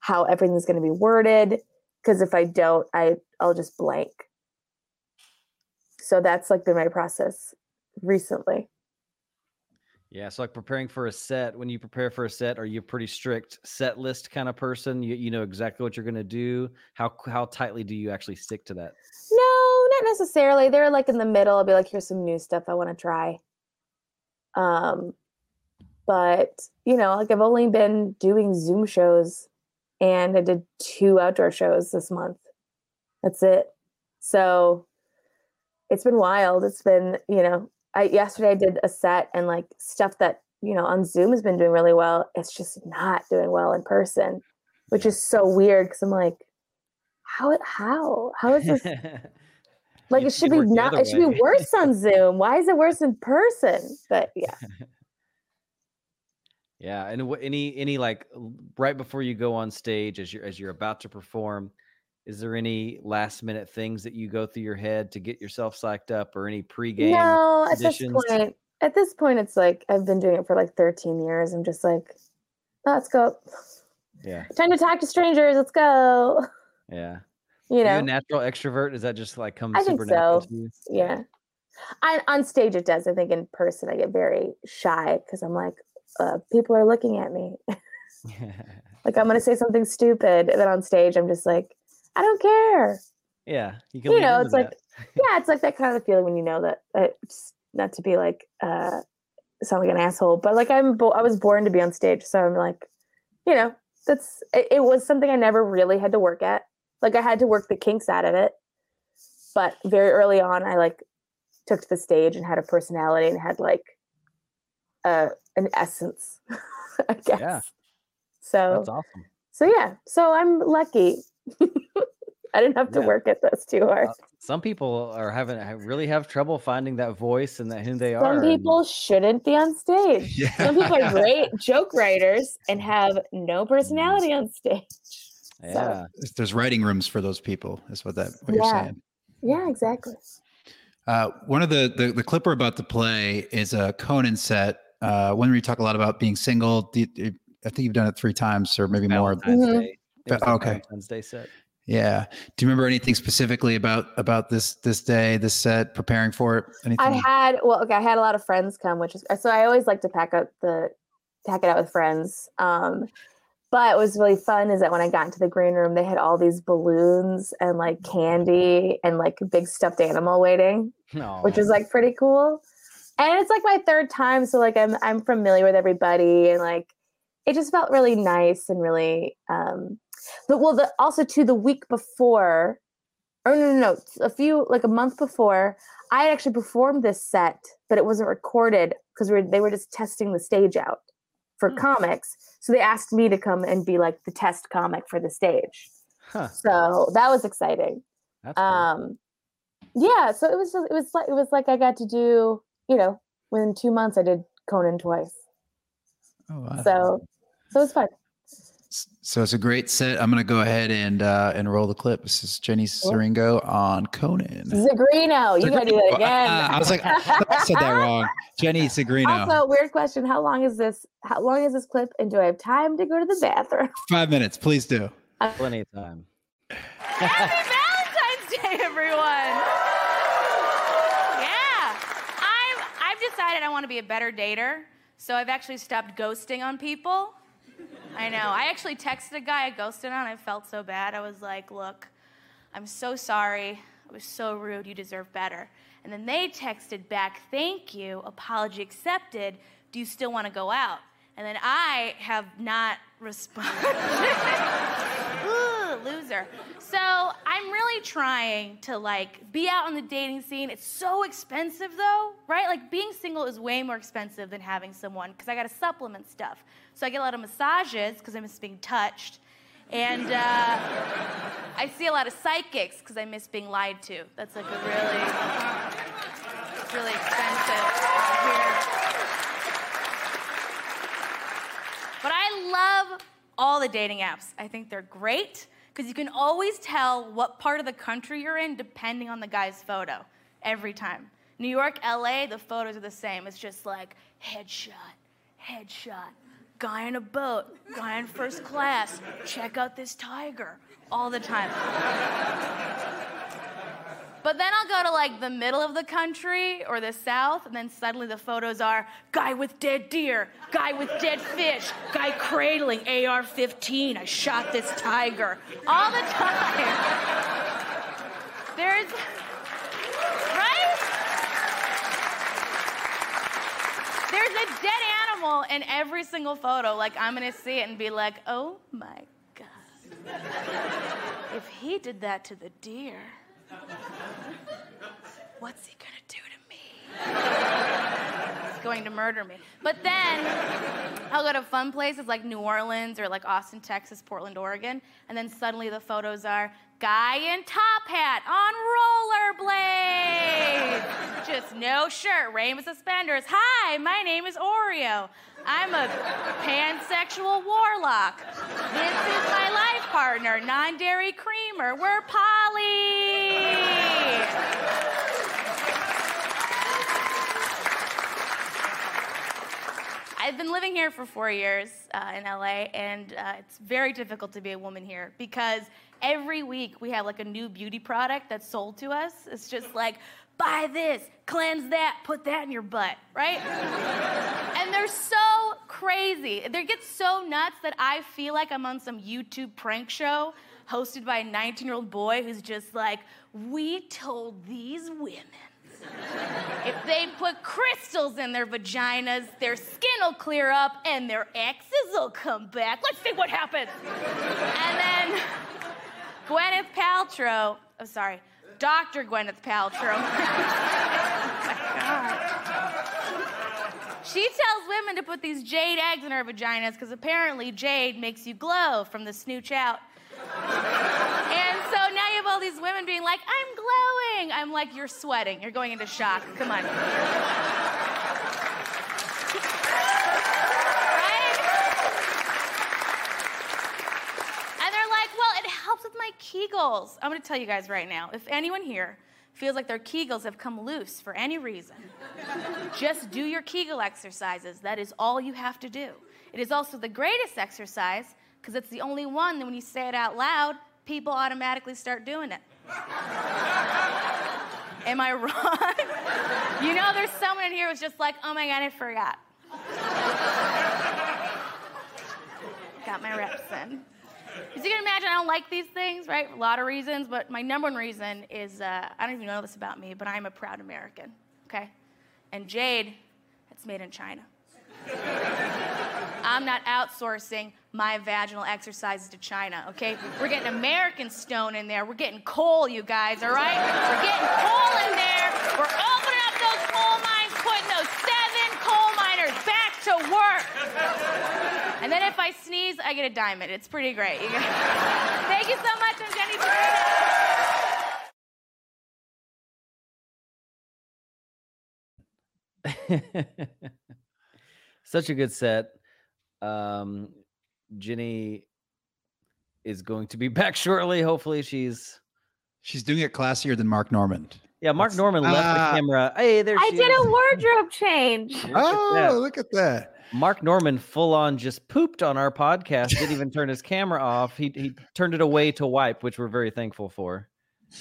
how everything's going to be worded. Because if I don't, I I'll just blank. So that's like been my process recently. Yeah, so like preparing for a set, when you prepare for a set, are you a pretty strict set list kind of person? You you know exactly what you're going to do. How how tightly do you actually stick to that? No, not necessarily. They're like in the middle. I'll be like, here's some new stuff I want to try. Um, but you know, like I've only been doing Zoom shows, and I did two outdoor shows this month. That's it. So it's been wild. It's been you know I yesterday I did a set and like stuff that you know on Zoom has been doing really well. It's just not doing well in person, which is so weird because I'm like, how how how is this? like it should be not. It should be worse on Zoom. Why is it worse in person? But yeah, Yeah, and any any like right before you go on stage as you're as you're about to perform, is there any last minute things that you go through your head to get yourself psyched up, or any pregame? no. At this point, at this point, it's like I've been doing it for like 13 years. I'm just like, let's go. Yeah, Time to talk to strangers. Let's go. yeah. You Are you know. a natural extrovert? Is that just like come I think super natural so. yeah I, on stage it does i think in person i get very shy because i'm like uh, people are looking at me like i'm gonna say something stupid and then on stage i'm just like i don't care yeah, you can. you know it's like yeah it's like that kind of feeling when you know that it's not to be like uh sound like an asshole but like i'm bo- i was born to be on stage so i'm like you know that's it, it was something i never really had to work at like i had to work the kinks out of it but very early on i like took to the stage and had a personality and had like uh an essence i guess Yeah. so That's awesome. so yeah so i'm lucky i didn't have to Yeah. work at this too hard Uh, Some people are having really have trouble finding that voice and that who they are. Some and- people shouldn't be on stage. Yeah. Some people are great joke writers and have no personality on stage. yeah, There's- There's writing rooms for those people. Is what that what you're Yeah. saying. Yeah, exactly. Uh, one of the, the the clip we're about to play is a Conan set. Uh, one where you talk a lot about being single. Do you- I think you've done it three times or maybe more. Valentine's Mhm. Day. It was Uh, okay. Valentine's Day set. Yeah. Do you remember anything specifically about about this this day, this set, preparing for it? Anything? I had well, okay, I had a lot of friends come, which is so I always like to pack up the pack it out with friends. Um, but what was really fun is that when I got into the green room, they had all these balloons and like candy and like a big stuffed animal waiting. which Aw. is like pretty cool. And it's like my third time, so like I'm I'm familiar with everybody, and like it just felt really nice and really. um But well, the also to the week before, or no, no, no, a few like a month before, I had actually performed this set, but it wasn't recorded because we were, they were just testing the stage out for Hmm. comics. So they asked me to come and be like the test comic for the stage. Huh, So that was exciting that's cool. um yeah so it was just, it was like it was like i got to do you know within two months i did conan twice Oh, wow. so so it was fun So it's a great set. I'm going to go ahead and uh, and roll the clip. This is Jenny Siringo on Conan. zagrino you gotta do that again I was like, I said that wrong. Jenny Sigrino. also weird question how long is this how long is this clip and do i have time to go to the bathroom Five minutes, please do. Plenty of time. Happy Valentine's Day, everyone! Yeah, I'm. I've decided I want to be a better dater, so I've actually stopped ghosting on people. I know. I actually texted a guy I ghosted on. I felt so bad. I was like, "Look, I'm so sorry. I was so rude. You deserve better." And then they texted back, "Thank you. Apology accepted. Do you still want to go out?" And then I have not responded. Ooh, loser. So I'm really trying to like be out on the dating scene. It's so expensive though, right? Like being single is way more expensive than having someone because I got to supplement stuff. So I get a lot of massages because I miss being touched, and uh, I see a lot of psychics because I miss being lied to. That's like a really, really expensive. But I love all the dating apps. I think they're great because you can always tell what part of the country you're in depending on the guy's photo every time. New York, LA, the photos are the same. It's just like headshot, headshot, guy in a boat, guy in first class, check out this tiger, all the time. But then I'll go to like the middle of the country or the south, and then suddenly the photos are guy with dead deer, guy with dead fish, guy cradling AR 15. I shot this tiger. All the time. There's. Right? There's a dead animal in every single photo. Like, I'm gonna see it and be like, oh my God. If he did that to the deer what's he gonna do to me? He's going to murder me. But then I'll go to fun places like New Orleans or like Austin, Texas, Portland, Oregon, and then suddenly the photos are guy in top hat on rollerblades. Just no shirt, rainbow suspenders. Hi, my name is Oreo. I'm a pansexual warlock. This is my life partner, non dairy creamer. We're Polly. I've been living here for four years uh, in LA, and uh, it's very difficult to be a woman here because every week we have like a new beauty product that's sold to us. It's just like, buy this, cleanse that, put that in your butt, right? and they're so crazy. They get so nuts that I feel like I'm on some YouTube prank show hosted by a 19 year old boy who's just like, we told these women if they put crystals in their vaginas, their skin will clear up and their exes will come back. Let's see what happens. and then Gwyneth Paltrow, oh, sorry, Dr. Gwyneth Paltrow. she tells women to put these jade eggs in her vaginas because apparently jade makes you glow from the snooch out. and so now you have all these women being like, I'm glowing. I'm like, you're sweating. You're going into shock. Come on. helps with my Kegels. I'm gonna tell you guys right now if anyone here feels like their Kegels have come loose for any reason, just do your Kegel exercises. That is all you have to do. It is also the greatest exercise because it's the only one that when you say it out loud, people automatically start doing it. Am I wrong? you know, there's someone in here who's just like, oh my God, I forgot. Got my reps in. As you can imagine, I don't like these things, right? A lot of reasons, but my number one reason is uh, I don't even know this about me, but I'm a proud American, okay? And Jade, it's made in China. I'm not outsourcing my vaginal exercises to China, okay? We're getting American stone in there. We're getting coal, you guys, all right? We're getting coal in there. We're opening up those coal mines, putting those seven coal miners back to work. And then if I sneeze, I get a diamond. It's pretty great. Thank you so much. I'm Jenny Such a good set. Um, Jenny is going to be back shortly. Hopefully, she's she's doing it classier than Mark Normand. Yeah, Mark Normand left uh, the ah. camera. Hey, there I did is. a wardrobe change. oh, look at that. Mark Normand full on just pooped on our podcast. Didn't even turn his camera off. He he turned it away to wipe, which we're very thankful for.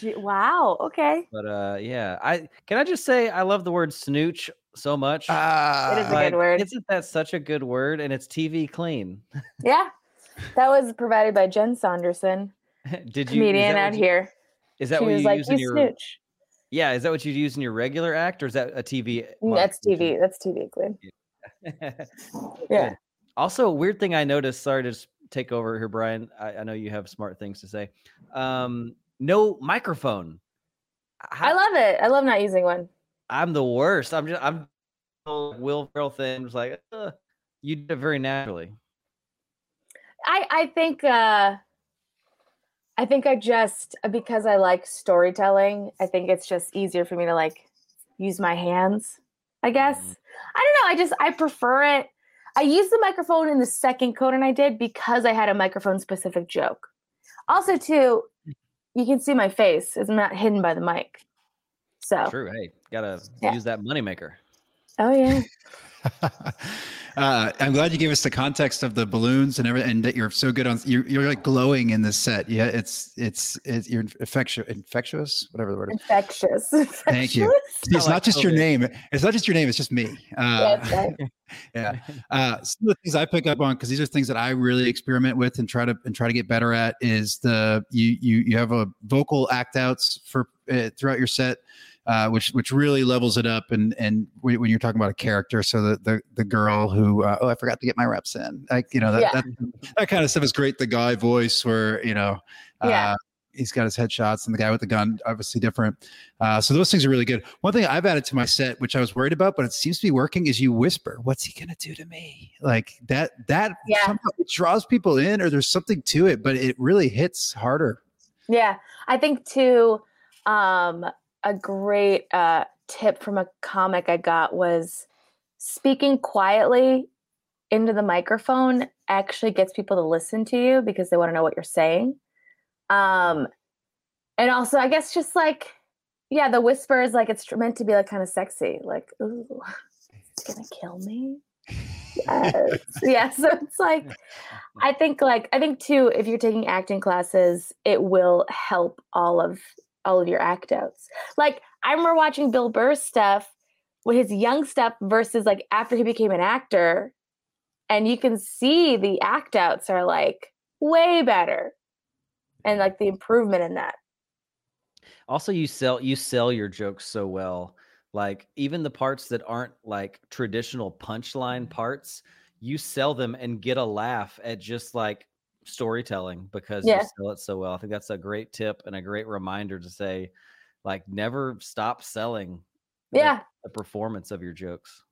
Wow. Okay. But uh, yeah, I can I just say I love the word snooch so much. Uh, it is a good word. Isn't that such a good word? And it's TV clean. yeah, that was provided by Jen Saunderson. Did you comedian out you, here? Is that she what you like, use in your? Snooch. Yeah, is that what you use in your regular act, or is that a TV? That's TV. That's TV clean. yeah. Also, a weird thing I noticed. Sorry to take over here, Brian. I, I know you have smart things to say. Um, no microphone. How, I love it. I love not using one. I'm the worst. I'm just I'm Will Ferrell thing. Was like uh, you did it very naturally. I I think uh I think I just because I like storytelling. I think it's just easier for me to like use my hands. I guess mm-hmm. I don't know. I just I prefer it. I used the microphone in the second Conan I did because I had a microphone specific joke. Also, too, you can see my face. It's not hidden by the mic. So true. Hey, Gotta Yeah. use that moneymaker. Oh yeah. uh, I'm glad you gave us the context of the balloons and everything, and that you're so good on. You're, you're like glowing in this set. Yeah, it's it's, it's you're infectious, infectious, whatever the word is. Infectious. Thank you. Infectious? It's like not just your name. It's not just your name. It's just me. Uh, That's right. yeah. Uh, some of the things I pick up on because these are things that I really experiment with and try to and try to get better at is the you you you have a vocal act outs for uh, throughout your set. Uh, which which really levels it up and and when when you're talking about a character so the the, the girl who uh, oh I forgot to get my reps in like you know that, Yeah. that that kind of stuff is great the guy voice where you know Yeah. uh, he's got his headshots and the guy with the gun obviously different uh, so those things are really good one thing i've added to my set which i was worried about but it seems to be working is you whisper what's he gonna do to me like that that Yeah. somehow draws people in or there's something to it but it really hits harder Yeah, I think too. Um, a great uh, tip from a comic I got was speaking quietly into the microphone actually gets people to listen to you because they want to know what you're saying. Um, and also, I guess just like, yeah, the whisper is like it's meant to be like kind of sexy, like, ooh, it's gonna kill me. Yes. yeah. So it's like, I think like I think too, if you're taking acting classes, it will help all of all of your act outs. Like I remember watching Bill Burr's stuff with his young stuff versus like after he became an actor, and you can see the act outs are like way better, and like the improvement in that. Also, you sell you sell your jokes so well. Like even the parts that aren't like traditional punchline mm-hmm. parts, you sell them and get a laugh at just like storytelling because Yeah. you sell it so well. I think that's a great tip and a great reminder to say, like, never stop selling. the- Yeah. the performance of your jokes.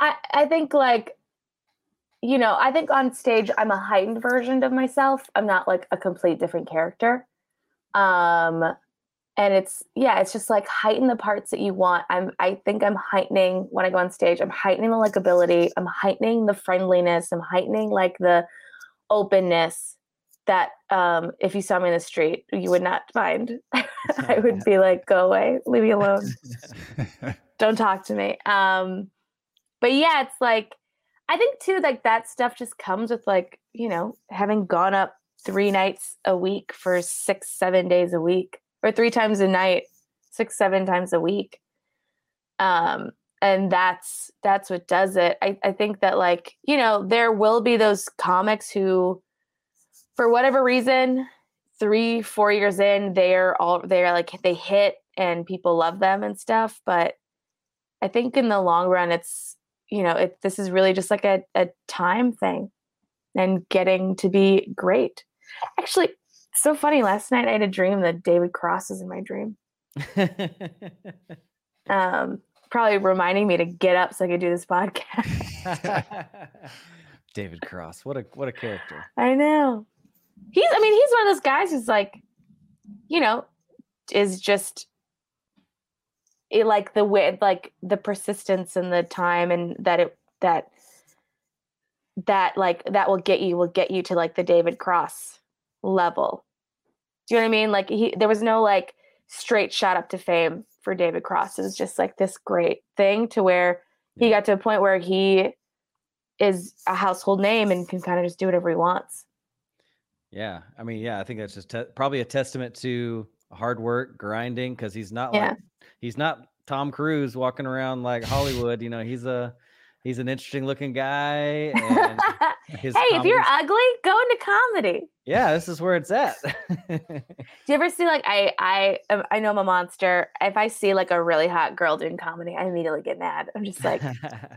I, I think like you know i think on stage i'm a heightened version of myself i'm not like a complete different character um and it's yeah it's just like heighten the parts that you want i'm i think i'm heightening when i go on stage i'm heightening the likability i'm heightening the friendliness i'm heightening like the openness that um if you saw me in the street you would not find. I would be like go away. Leave me alone. Don't talk to me. Um but yeah it's like i think too like that stuff just comes with like you know having gone up three nights a week for six seven days a week or three times a night six seven times a week um and that's that's what does it i, I think that like you know there will be those comics who for whatever reason three four years in they're all they're like they hit and people love them and stuff but I think in the long run, it's you know, it this is really just like a, a time thing, and getting to be great. Actually, so funny. Last night I had a dream that David Cross is in my dream. Um, probably reminding me to get up so I could do this podcast. David Cross, what a what a character. I know. He's. I mean, he's one of those guys who's like, you know, is just it, like the way, like the persistence and the time, and that it that that like that will get you will get you to like the David Cross level. Do you know what I mean? Like he, there was no like straight shot up to fame for David Cross. is just like this great thing to where he got to a point where he is a household name and can kind of just do whatever he wants. Yeah, I mean, yeah, I think that's just te- probably a testament to hard work, grinding, because he's not Yeah. like he's not Tom Cruise walking around like Hollywood. You know, he's a he's an interesting looking guy. Hey, if you're ugly, go into comedy. yeah, this is where it's at. Do you ever see like I I um, I know I'm a monster. If I see like a really hot girl doing comedy, I immediately get mad. I'm just like,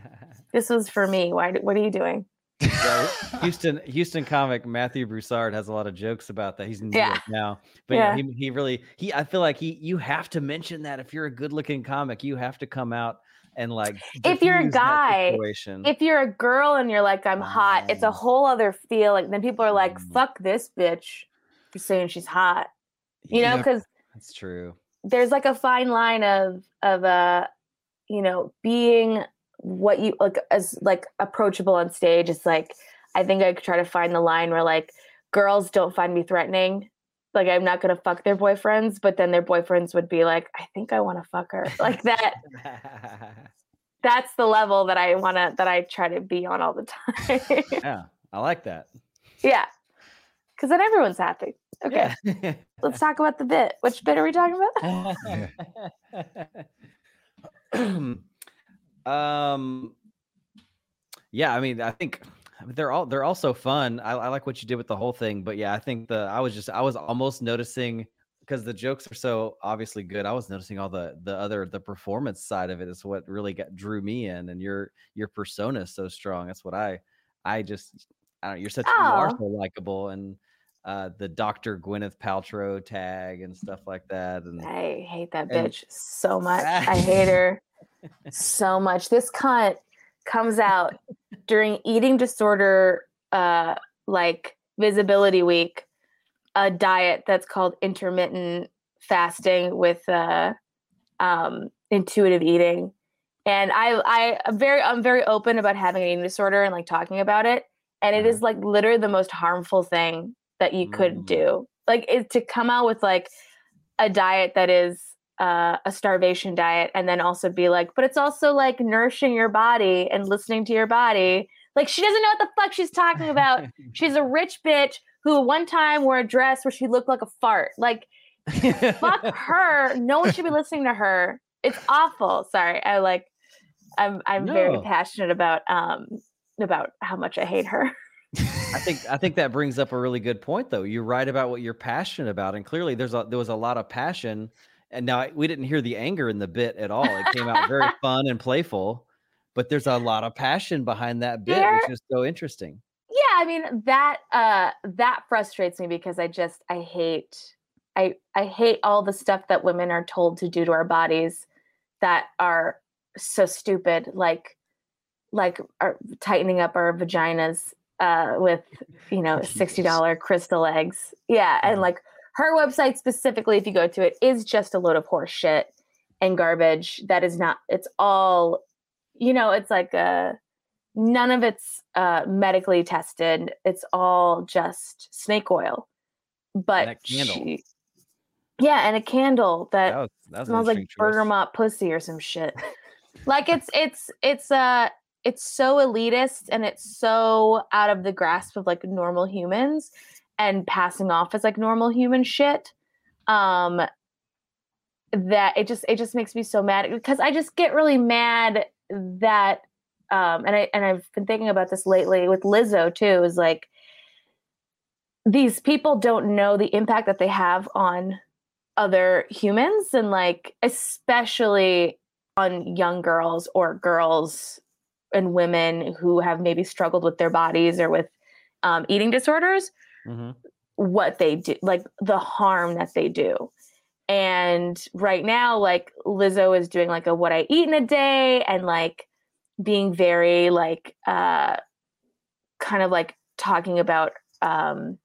this was for me. Why? What are you doing? Yeah, Houston Houston comic Matthew Broussard has a lot of jokes about that. He's in New Yeah. York now, but yeah. Yeah. he he really he I feel like he you have to mention that if you're a good looking comic, you have to come out and like If you're a guy. If you're a girl and you're like I'm hot, it's a Oh. whole other feel. Like then people are like, Mm. fuck this bitch for saying she's hot. You know, because that's true. there's like a fine line of of uh you know being what you like as like approachable on stage it's like i think i could try to find the line where like girls don't find me threatening like I'm not gonna fuck their boyfriends, but then their boyfriends would be like, I think I want to fuck her. Like that. that's the level that I wanna that I try to be on all the time. yeah, I like that. yeah. Cause then everyone's happy. Okay. Yeah. Let's talk about the bit. Which bit are we talking about? um yeah i mean i think I mean, they're all they're all so fun I, I like what you did with the whole thing but yeah i think the i was just i was almost noticing because the jokes are so obviously good i was noticing all the the other the performance side of it is what really got drew me in and your your persona is so strong that's what i i just i don't you're such you are Oh. so likable and uh the dr gwyneth paltrow tag and stuff like that and I hate that And- bitch so much. I hate her so much. This cunt comes out during eating disorder uh like visibility week a diet that's called intermittent fasting with uh um intuitive eating and i i am very i'm very open about having an eating disorder and like talking about it and it Uh-huh. like literally the most harmful thing that you could Mm. do like it, to come out with like a diet that is uh, a starvation diet and then also be like but it's also like nourishing your body and listening to your body. Like she doesn't know what the fuck she's talking about. She's a rich bitch who one time wore a dress where she looked like a fart. Like fuck her. No one should be listening to her. It's awful. Sorry. I like i'm i'm very passionate about um about how much i hate her. I think I think that brings up a really good point, though. You're right about what you're passionate about, and clearly there's a there was a lot of passion. And now I- we didn't hear the anger in the bit at all. It came out very fun and playful, but there's a lot of passion behind that bit, which is so interesting. yeah i mean that uh that frustrates me because i just i hate i i hate all the stuff that women are told to do to our bodies that are so stupid like like our, tightening up our vaginas uh with you know $60 crystal eggs yeah and Mhm. like her website specifically if you go to it is just a load of horse shit and garbage that is not it's all you know it's like a none of it's uh, medically tested. It's all just snake oil. But she- yeah, and a candle that, That was, that smells like bergamot pussy or some shit. like it's it's it's uh it's so elitist and it's so out of the grasp of like normal humans and passing off as like normal human shit. Um that it just it just makes me so mad because I just get really mad that um and I and I've been thinking about this lately with Lizzo too is like these people don't know the impact that they have on other humans and like especially on young girls or girls and women who have maybe struggled with their bodies or with um, eating disorders Mhm. what they do like the harm that they do. And right now like lizzo is doing like a what i eat in a day and like being very like uh kind of like talking about um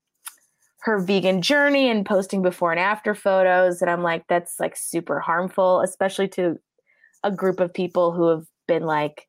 her vegan journey and posting before and after photos. And i'm like that's like super harmful especially to a group of people who have been like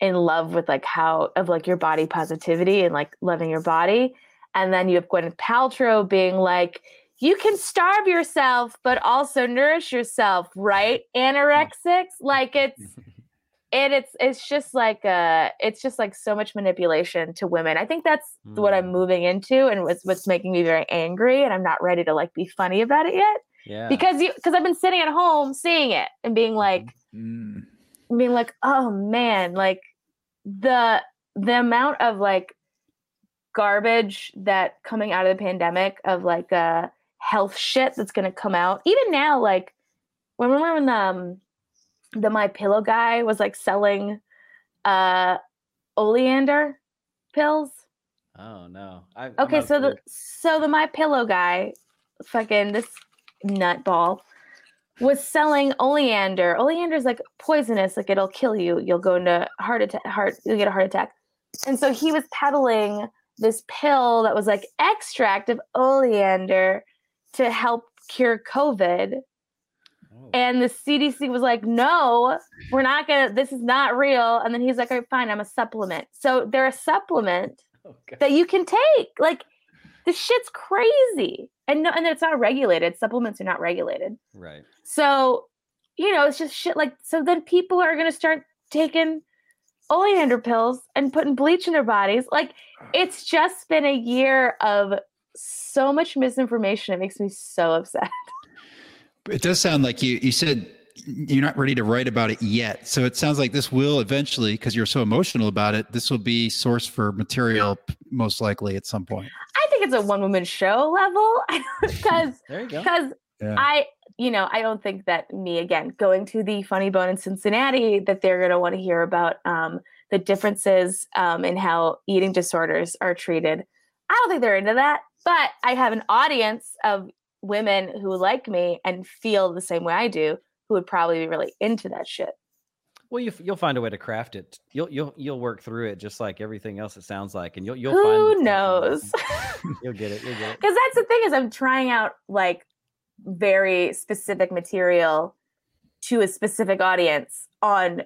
in love with like how of like your body positivity and like loving your body and then you have Gwyneth Paltrow being like, you can starve yourself, but also nourish yourself, right? Anorexics, like it's and it's it's just like uh it's just like so much manipulation to women. I think that's what I'm Mm. moving into and what's what's making me very angry and I'm not ready to like be funny about it yet. Yeah. Because you because I've been sitting at home seeing it and being like Mm. being like, oh man, like the the amount of like garbage that coming out of the pandemic of like uh health shit that's gonna come out. Even now, like remember when um the my pillow guy was like selling uh oleander pills? oh no. I, Okay, so the so the my pillow guy, fucking this nutball, was selling oleander. Oleander is like poisonous, like it'll kill you. You'll go into heart attack. Heart, you'll get a heart attack. And so he was peddling this pill that was like extract of oleander to help cure COVID. Oh. And the CDC was like, no, we're not gonna. This is not real. And then he's like, all right, fine, I'm a supplement. So they're a supplement Oh, that you can take. Like this shit's crazy. And no, and it's not regulated. Supplements are not regulated. Right. So, you know, it's just shit like so then people are gonna start taking oleander pills and putting bleach in their bodies. Like it's just been a year of so much misinformation. It makes me so upset. It does sound like you you said you're not ready to write about it yet. So it sounds like this will eventually, because you're so emotional about it, this will be source for material most likely at some point. I think it's a one woman show level because There you go. because Yeah. I, you know, I don't think that me again going to the Funny Bone in Cincinnati that they're going to want to hear about um, the differences um, in how eating disorders are treated. I don't think they're into that, but I have an audience of women who like me and feel the same way I do, who would probably be really into that shit. Well, you, you'll find a way to craft it. You'll you'll you'll work through it just like everything else. It sounds like, and you'll you'll find Who knows? You'll get it. You'll get it. because that's the thing is i'm trying out like very specific material to a specific audience on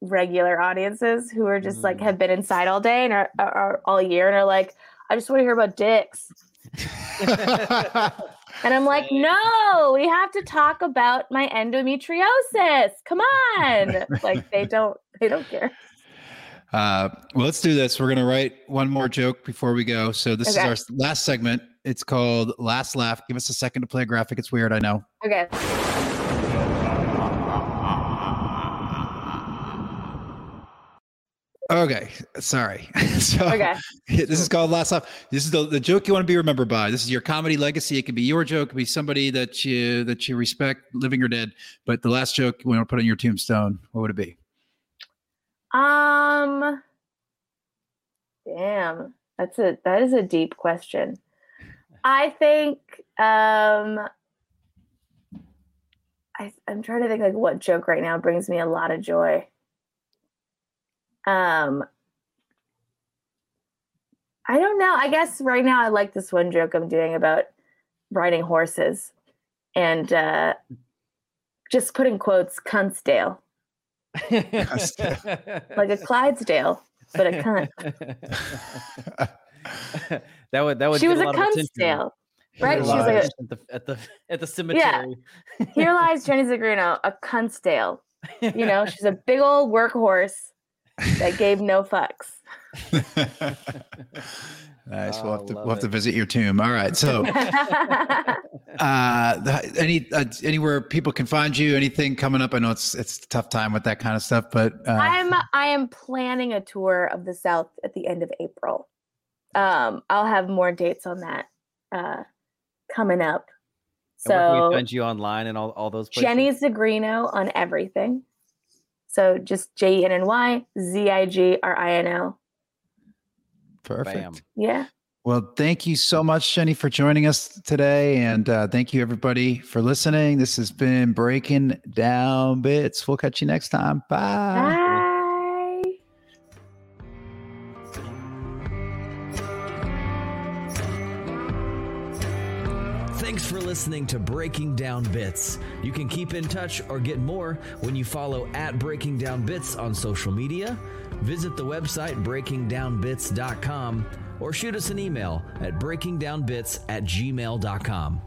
regular audiences who are just like Mm. have been inside all day and are, are, are all year and are like i just want to hear about dicks and i'm like no we have to talk about my endometriosis come on like they don't they don't care Uh, well, let's do this. We're going to write one more joke before we go. So this Okay. is our last segment. It's called Last Laugh. Give us a second to play a graphic. It's weird, I know. okay Okay, sorry. so okay this is called Last Laugh. This is the, the joke you want to be remembered by. This is your comedy legacy. It could be your joke. It could be somebody that you that you respect, living or dead. But the last joke you want to put on your tombstone, what would it be? Um damn. That's a that is a deep question. I think um I I'm trying to think like what joke right now brings me a lot of joy. Um I don't know. I guess right now I like this one joke I'm doing about riding horses and uh just putting quotes Cuntsdale. Like a Clydesdale, but a cunt. that would that would. she was a lot of attention. Cuntsdale. Get right? a She lot was like a- at the at the at the cemetery. Here lies Jenny Zigrino, a Cuntsdale. You know, she's a big old workhorse that gave no fucks. nice. Oh, we'll, have to, we'll have to visit your tomb. All right. So, uh, the- any uh, anywhere people can find you? Anything coming up? I know it's it's a tough time with that kind of stuff, but uh, I'm I am planning a tour of the South at the end of April. Um, I'll have more dates on that uh, coming up. And where can we So find you online and all, all those places? Jenny Zigrino on everything. So just J E N N Y Z I G R I N O. perfect. Bam. Yeah. Well, thank you so much, Jenny, for joining us today. And uh, thank you, everybody, for listening. This has been Breaking Down Bits. We'll catch you next time. Bye. Thanks for listening to Breaking Down Bits. You can keep in touch or get more when you follow at Breaking Down Bits on social media, visit the website breakingdownbits.com, or shoot us an email at breakingdownbits at gmail.com.